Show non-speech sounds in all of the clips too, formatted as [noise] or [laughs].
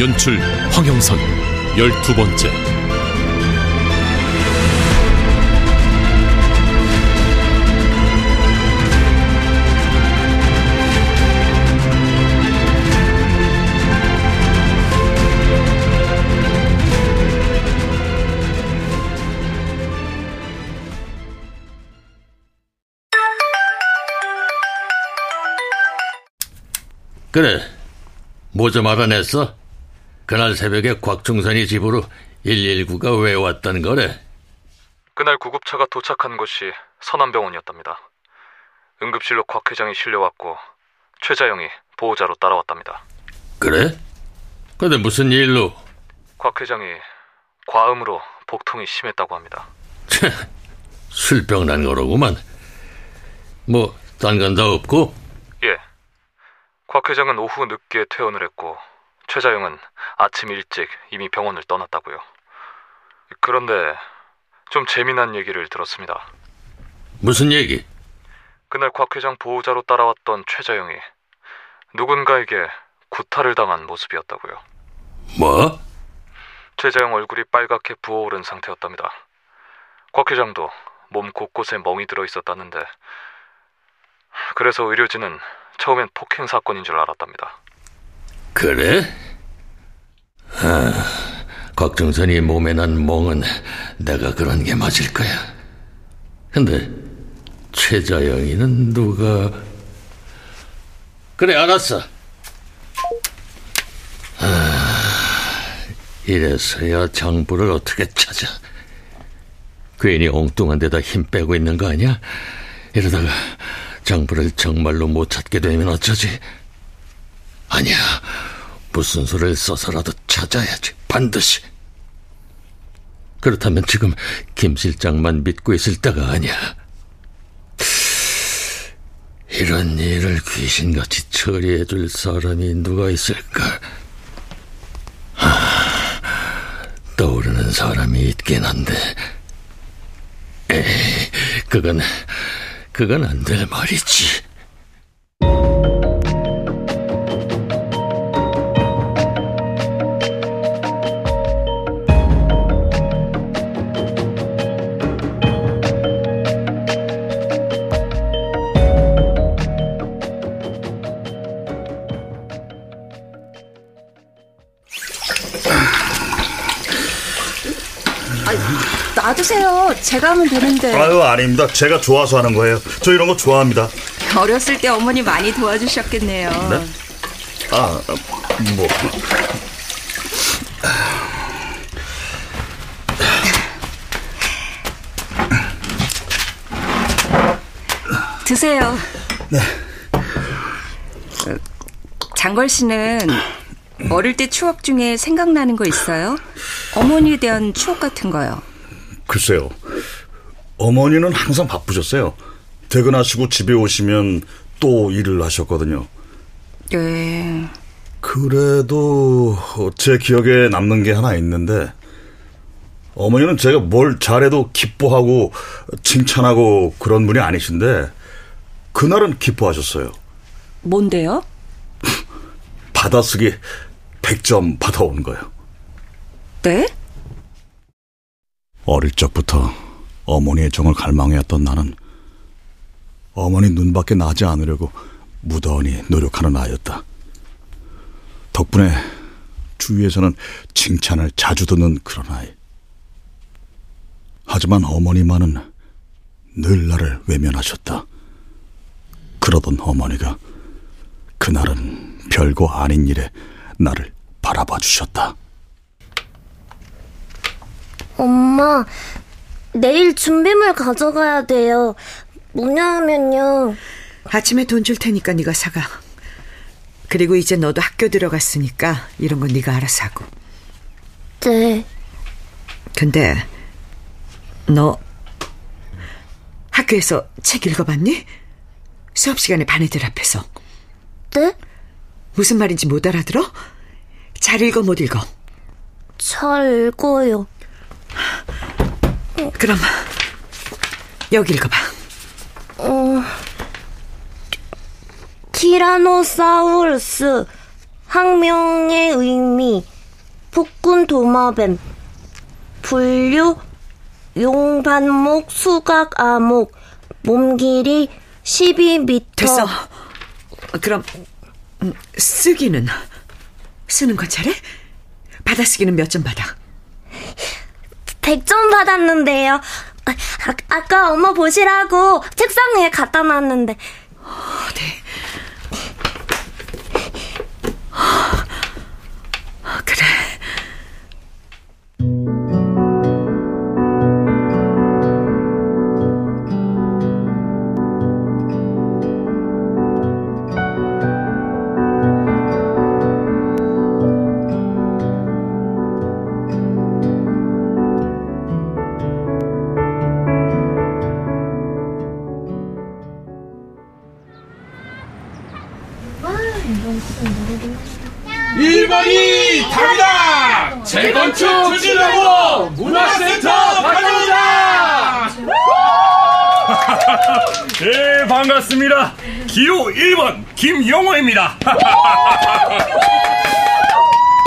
연출 황영선. 열두 번째. 그래, 뭐 좀 알아냈어? 그날 새벽에 곽중선이 집으로 119가 왜 왔단 거래? 그날 구급차가 도착한 곳이 선암병원이었답니다. 응급실로 곽 회장이 실려왔고 최자영이 보호자로 따라왔답니다. 그래? 근데 무슨 일로? 곽 회장이 과음으로 복통이 심했다고 합니다. 술병 난 거로구만. 뭐, 딴 건 다 없고? 예. 곽 회장은 오후 늦게 퇴원을 했고 최자영은 아침 일찍 이미 병원을 떠났다고요. 그런데 좀 재미난 얘기를 들었습니다. 무슨 얘기? 그날 곽 회장 보호자로 따라왔던 최자영이 누군가에게 구타를 당한 모습이었다고요. 뭐? 최자영 얼굴이 빨갛게 부어오른 상태였답니다. 곽 회장도 몸 곳곳에 멍이 들어 있었다는데 그래서 의료진은 처음엔 폭행 사건인 줄 알았답니다. 그래? 아, 곽중선이 몸에 난 멍은 내가 그런 게 맞을 거야. 근데 최자영이는 누가... 그래, 알았어. 아, 이래서야 장부를 어떻게 찾아. 괜히 엉뚱한 데다 힘 빼고 있는 거 아니야? 이러다가 장부를 정말로 못 찾게 되면 어쩌지? 아니야. 무슨 수를 써서라도 찾아야지. 반드시. 그렇다면 지금 김 실장만 믿고 있을 때가 아니야. 이런 일을 귀신같이 처리해 줄 사람이 누가 있을까? 하, 떠오르는 사람이 있긴 한데, 에이, 그건, 그건 안 될 말이지. 제가 하면 되는데. 아유 아닙니다. 제가 좋아서 하는 거예요. 저 이런 거 좋아합니다. 어렸을 때 어머니 많이 도와주셨겠네요. 네? 아 뭐. 드세요. 네. 장걸 씨는 어릴 때 추억 중에 생각나는 거 있어요? 어머니에 대한 추억 같은 거요. 글쎄요. 어머니는 항상 바쁘셨어요. 퇴근하시고 집에 오시면 또 일을 하셨거든요. 네. 그래도 제 기억에 남는 게 하나 있는데 어머니는 제가 뭘 잘해도 기뻐하고 칭찬하고 그런 분이 아니신데 그날은 기뻐하셨어요. 뭔데요? [laughs] 받아쓰기 100점 받아온 거예요. 네? 어릴 적부터 어머니의 정을 갈망해왔던 나는 어머니 눈밖에 나지 않으려고 무던히 노력하는 아이였다. 덕분에 주위에서는 칭찬을 자주 듣는 그런 아이. 하지만 어머니만은 늘 나를 외면하셨다. 그러던 어머니가 그날은 별거 아닌 일에 나를 바라봐 주셨다. 엄마, 내일 준비물 가져가야 돼요. 뭐냐 하면요. 아침에 돈 줄 테니까 네가 사가. 그리고 이제 너도 학교 들어갔으니까 이런 건 네가 알아서 하고. 네. 근데 너 학교에서 책 읽어봤니? 수업 시간에 반 애들 앞에서 네? 무슨 말인지 못 알아들어? 잘 읽어 못 읽어? 잘 읽어요. 그럼 여기 읽어봐. 어, 티라노사우루스 학명의 의미 폭군 도마뱀 분류 용반목 수각 아목 몸 길이 12m 됐어. 그럼 음, 쓰기는 쓰는 건 잘해? 받아쓰기는 몇 점 받아? 100점 받았는데요. 아, 아, 아까 엄마 보시라고 책상 위에 갖다 놨는데 어 1번 김영호입니다. [laughs]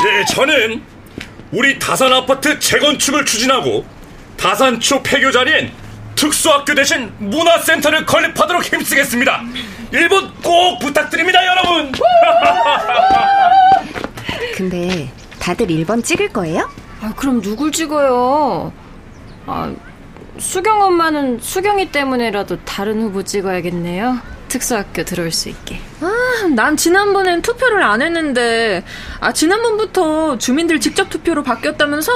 예, 저는 우리 다산 아파트 재건축을 추진하고 다산초 폐교 자리엔 특수학교 대신 문화센터를 건립하도록 힘쓰겠습니다. 1번 꼭 부탁드립니다, 여러분. [laughs] 근데 다들 1번 찍을 거예요? 아, 그럼 누굴 찍어요? 아, 수경 엄마는 수경이 때문에라도 다른 후보 찍어야겠네요. 특수학교 들어올 수 있게. 아, 난 지난번엔 투표를 안 했는데, 아, 지난번부터 주민들 직접 투표로 바뀌었다면서?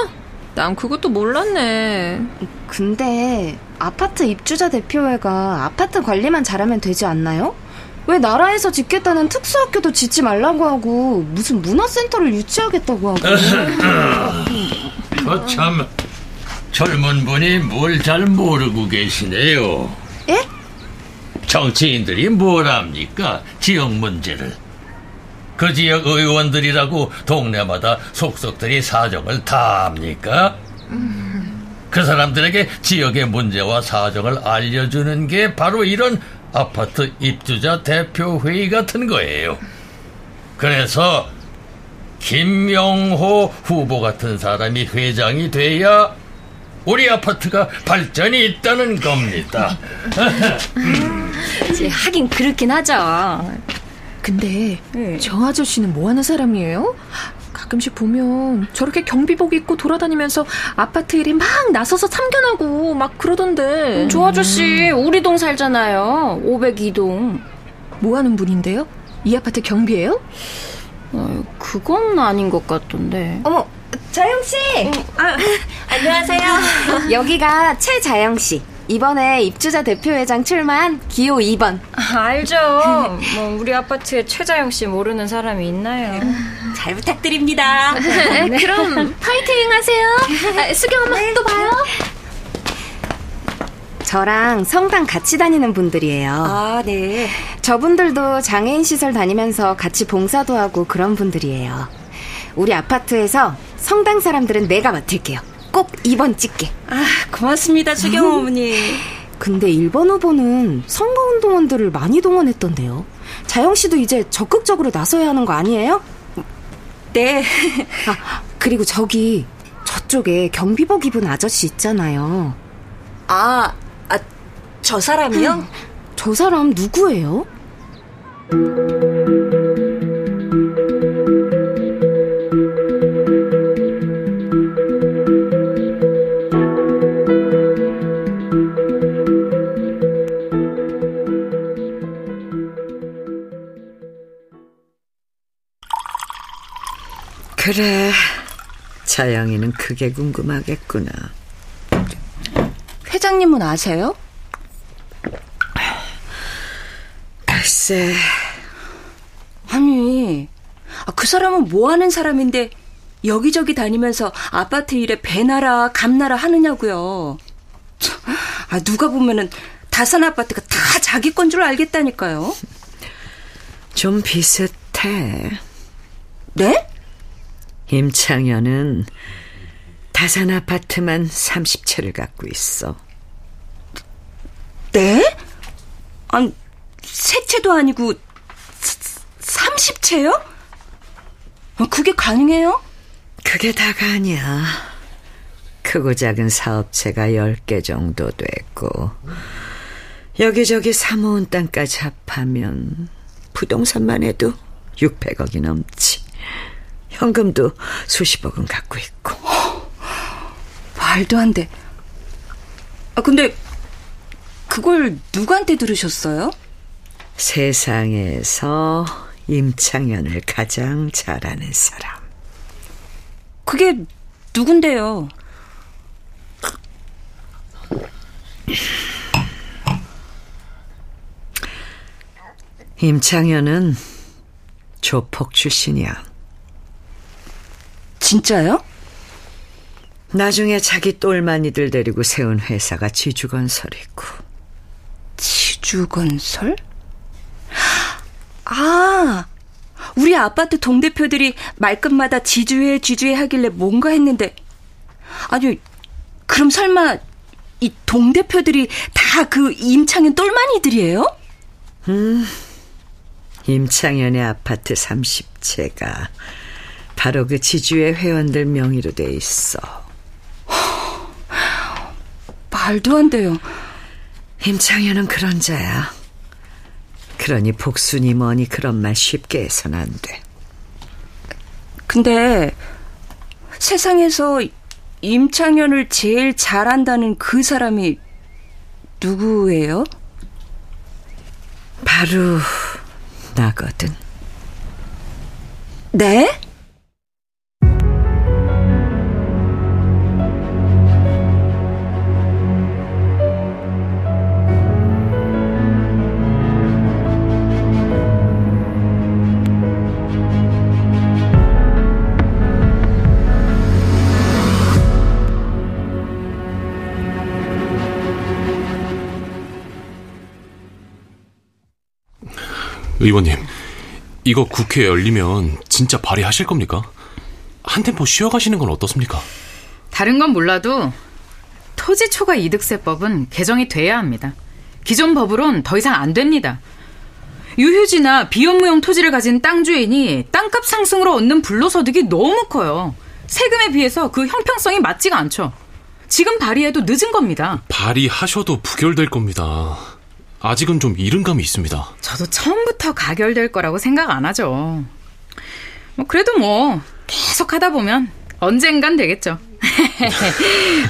난 그것도 몰랐네. 근데 아파트 입주자 대표회가 아파트 관리만 잘하면 되지 않나요? 왜 나라에서 짓겠다는 특수학교도 짓지 말라고 하고 무슨 문화센터를 유치하겠다고 하고 [laughs] 거참 젊은 분이 뭘 잘 모르고 계시네요. 예? 정치인들이 뭘 합니까? 지역 문제를. 그 지역 의원들이라고 동네마다 속속들이 사정을 다 합니까? 그 사람들에게 지역의 문제와 사정을 알려주는 게 바로 이런 아파트 입주자 대표회의 같은 거예요. 그래서 김영호 후보 같은 사람이 회장이 돼야 우리 아파트가 발전이 있다는 겁니다. [laughs] 이제 하긴 그렇긴 하죠. 근데 저 아저씨는 뭐 하는 사람이에요? 가끔씩 보면 저렇게 경비복 입고 돌아다니면서 아파트 일에 막 나서서 참견하고 막 그러던데. 저 아저씨 우리 동 살잖아요. 502동. 뭐 하는 분인데요? 이 아파트 경비예요? 어, 그건 아닌 것 같던데. 어머, 자영 씨. 아, [laughs] 안녕하세요. [laughs] 여기가 최자영 씨. 이번에 입주자 대표회장 출마한 기호 2번. 아, 알죠. 뭐 우리 아파트에 최자영 씨 모르는 사람이 있나요? 잘 부탁드립니다. 네, 그럼 파이팅 하세요. 아, 수경 엄마 또 봐요. 저랑 성당 같이 다니는 분들이에요. 아, 네. 저분들도 장애인 시설 다니면서 같이 봉사도 하고 그런 분들이에요. 우리 아파트에서 성당 사람들은 내가 맡을게요. 꼭 2번 찍게. 아, 고맙습니다, 수경 어머니. 근데 1번 후보는 선거운동원들을 많이 동원했던데요. 자영 씨도 이제 적극적으로 나서야 하는 거 아니에요? 네. 아, 그리고 저기 저쪽에 경비복 입은 아저씨 있잖아요. 아, 아, 저 사람이요? 음, 저 사람 누구예요? 그래. 자영이는 그게 궁금하겠구나. 회장님은 아세요? 글쎄. 아니, 아, 그 사람은 뭐 하는 사람인데 여기저기 다니면서 아파트 일에 배나라 감나라 하느냐고요. 아, 누가 보면은 다산 아파트가 다 자기 건 줄 알겠다니까요. 좀 비슷해. 네? 임창현은 다산 아파트만 30채를 갖고 있어. 네? 아니, 세 채도 아니고 30채요? 그게 가능해요? 그게 다가 아니야. 크고 작은 사업체가 10개 정도 되고 여기저기 사모은 땅까지 합하면 부동산만 해도 600억이 넘지. 현금도 수십억은 갖고 있고. 말도 안 돼. 아, 근데 그걸 누구한테 들으셨어요? 세상에서 임창현을 가장 잘 아는 사람. 그게 누군데요? 임창현은 조폭 출신이야. 진짜요? 나중에 자기 똘마니들 데리고 세운 회사가 지주건설이고. 지주건설? 아, 우리 아파트 동대표들이 말끝마다 지주회, 지주회 하길래 뭔가 했는데, 아니, 그럼 설마 이 동대표들이 다 그 임창현 똘마니들이에요? 음, 임창현의 아파트 30채가 바로 그 지주회 회원들 명의로 돼 있어. 말도 안 돼요. 임창현은 그런 자야. 그러니 복순이 뭐니 그런 말 쉽게 해선 안 돼. 근데 세상에서 임창현을 제일 잘한다는 그 사람이 누구예요? 바로 나거든. 네? 의원님, 이거 국회 열리면 진짜 발의하실 겁니까? 한 템포 쉬어가시는 건 어떻습니까? 다른 건 몰라도 토지 초과 이득세법은 개정이 돼야 합니다. 기존 법으론 더 이상 안 됩니다. 유휴지나 비업무용 토지를 가진 땅 주인이 땅값 상승으로 얻는 불로소득이 너무 커요. 세금에 비해서 그 형평성이 맞지가 않죠. 지금 발의해도 늦은 겁니다. 발의하셔도 부결될 겁니다. 아직은 좀 이른 감이 있습니다. 저도 처음부터 가결될 거라고 생각 안 하죠. 뭐 그래도 뭐 계속 하다 보면 언젠간 되겠죠.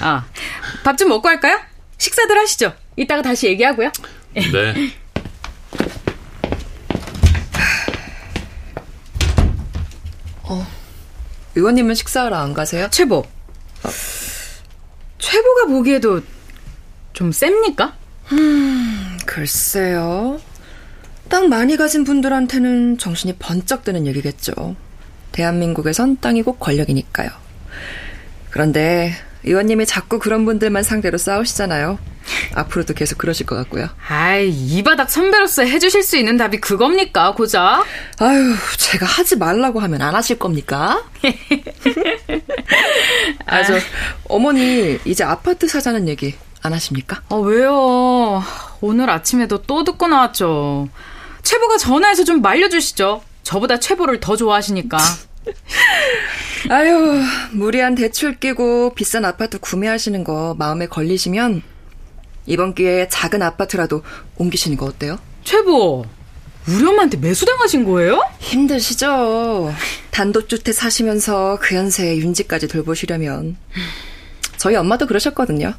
아, [laughs] 밥 좀 먹고 할까요? 식사들 하시죠. 이따가 다시 얘기하고요. 네. 어, 의원님은 식사하러 안 가세요? 최보. 최보가 보기에도 좀 셉니까? 음, 글쎄요. 땅 많이 가진 분들한테는 정신이 번쩍 드는 얘기겠죠. 대한민국에선 땅이 곧 권력이니까요. 그런데 의원님이 자꾸 그런 분들만 상대로 싸우시잖아요. 앞으로도 계속 그러실 것 같고요. 아이, 이 바닥 선배로서 해주실 수 있는 답이 그겁니까, 고작? 아유, 제가 하지 말라고 하면 안 하실 겁니까? [laughs] 아, 저, 어머니, 이제 아파트 사자는 얘기 안 하십니까? 아, 왜요? 오늘 아침에도 또 듣고 나왔죠. 최보가 전화해서 좀 말려주시죠. 저보다 최보를 더 좋아하시니까. [laughs] 아유, 무리한 대출 끼고 비싼 아파트 구매하시는 거 마음에 걸리시면 이번 기회에 작은 아파트라도 옮기시는 거 어때요? 최보, 우리 엄마한테 매수당하신 거예요? 힘드시죠. 단독주택 사시면서 그 연세에 윤지까지 돌보시려면. 저희 엄마도 그러셨거든요.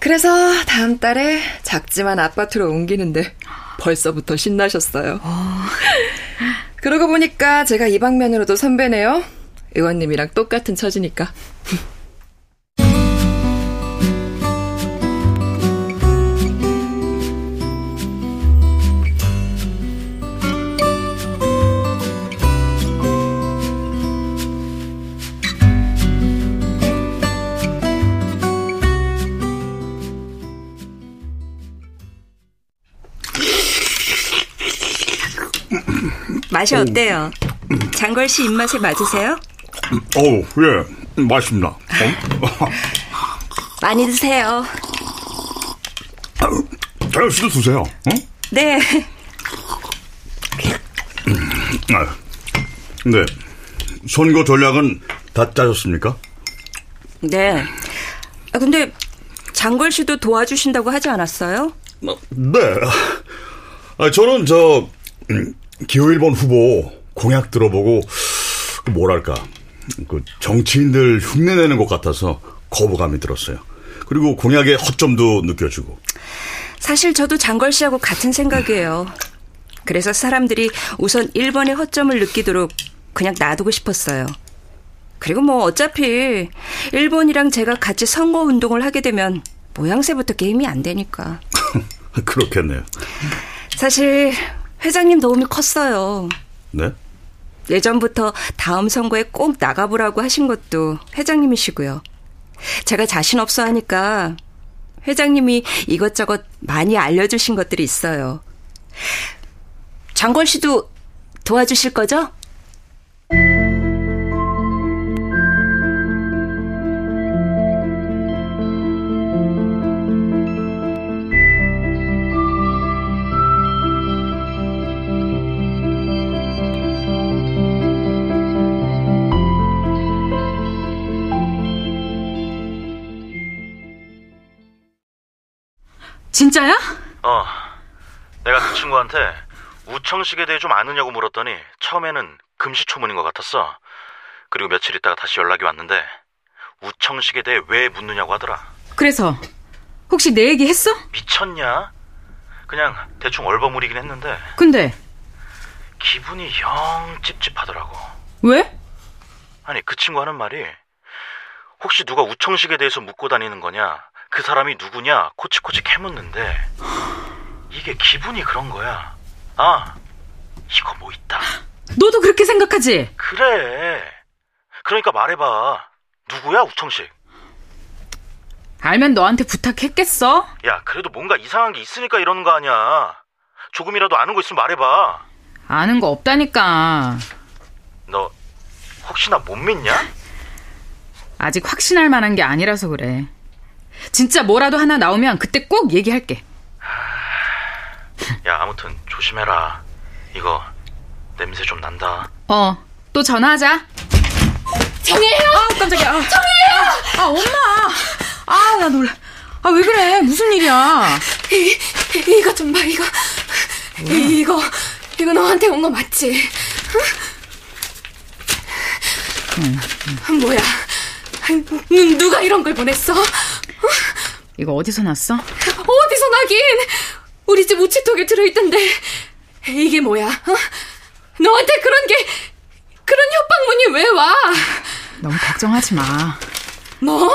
그래서 다음 달에 작지만 아파트로 옮기는데 벌써부터 신나셨어요. [laughs] 그러고 보니까 제가 이 방면으로도 선배네요. 의원님이랑 똑같은 처지니까. 맛이 어때요? 장걸 씨 입맛에 맞으세요? 어우, 예, 맛있습니다. 어? [laughs] 많이 드세요. 자연 씨도 드세요. 어? 네. 아, 네. 선거 전략은 다 짜셨습니까? 네. 아, 근데 장걸 씨도 도와주신다고 하지 않았어요? 네. 아, 저는 저 음, 기호 1번 후보 공약 들어보고 그 뭐랄까 그 정치인들 흉내내는 것 같아서 거부감이 들었어요. 그리고 공약의 허점도 느껴지고. 사실 저도 장걸 씨하고 같은 생각이에요. 그래서 사람들이 우선 1번의 허점을 느끼도록 그냥 놔두고 싶었어요. 그리고 뭐 어차피 1번이랑 제가 같이 선거 운동을 하게 되면 모양새부터 게임이 안 되니까. [laughs] 그렇겠네요. 사실 회장님 도움이 컸어요. 네? 예전부터 다음 선거에 꼭 나가보라고 하신 것도 회장님이시고요. 제가 자신 없어 하니까 회장님이 이것저것 많이 알려주신 것들이 있어요. 장건 씨도 도와주실 거죠? 진짜야? 어. 내가 그 친구한테 우청식에 대해 좀 아느냐고 물었더니 처음에는 금시초문인 것 같았어. 그리고 며칠 있다가 다시 연락이 왔는데 우청식에 대해 왜 묻느냐고 하더라. 그래서 혹시 내 얘기 했어? 미쳤냐? 그냥 대충 얼버무리긴 했는데 근데 기분이 영 찝찝하더라고. 왜? 아니 그 친구 하는 말이 혹시 누가 우청식에 대해서 묻고 다니는 거냐? 그 사람이 누구냐? 코치코치 캐묻는데 이게 기분이 그런 거야. 아, 이거 뭐 있다. 너도 그렇게 생각하지? 그래. 그러니까 말해봐. 누구야 우청식? 알면 너한테 부탁했겠어? 야, 그래도 뭔가 이상한 게 있으니까 이러는 거 아니야. 조금이라도 아는 거 있으면 말해봐. 아는 거 없다니까. 너 혹시나 못 믿냐? 아직 확신할 만한 게 아니라서 그래. 진짜 뭐라도 하나 나오면 그때 꼭 얘기할게. 야, 아무튼 조심해라. 이거 냄새 좀 난다. 어, 또 전화하자. 정혜요! 아, 깜짝이야. 아, 정혜요! 아, 엄마! 아, 나 놀라. 아, 왜 그래? 무슨 일이야? 이, 이거 좀 봐, 이거. 이, 이거, 이거 너한테 온 거 맞지? 응, 응. 뭐야? 누가 이런 걸 보냈어? 이거 어디서 났어? 어디서 나긴? 우리 집 우체통에 들어있던데. 이게 뭐야? 어? 너한테 그런 게, 그런 협박문이 왜 와? 너무 걱정하지 마. 뭐?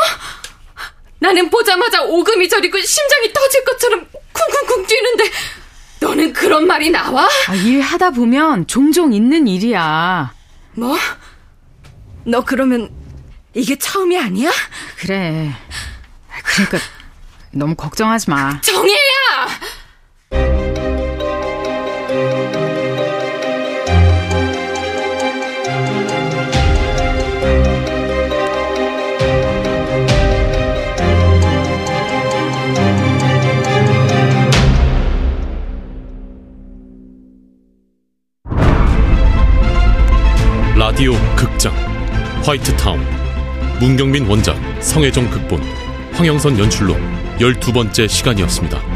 나는 보자마자 오금이 저리고 심장이 터질 것처럼 쿵쿵쿵 뛰는데 너는 그런 말이 나와? 아, 일하다 보면 종종 있는 일이야. 뭐? 너 그러면 이게 처음이 아니야? 그래. 그러니까 너무 걱정하지 마. [laughs] 정혜야! 라디오 극장 화이트타운 문경민 원작 성혜정 극본 황영선 연출로 12번째 시간이었습니다.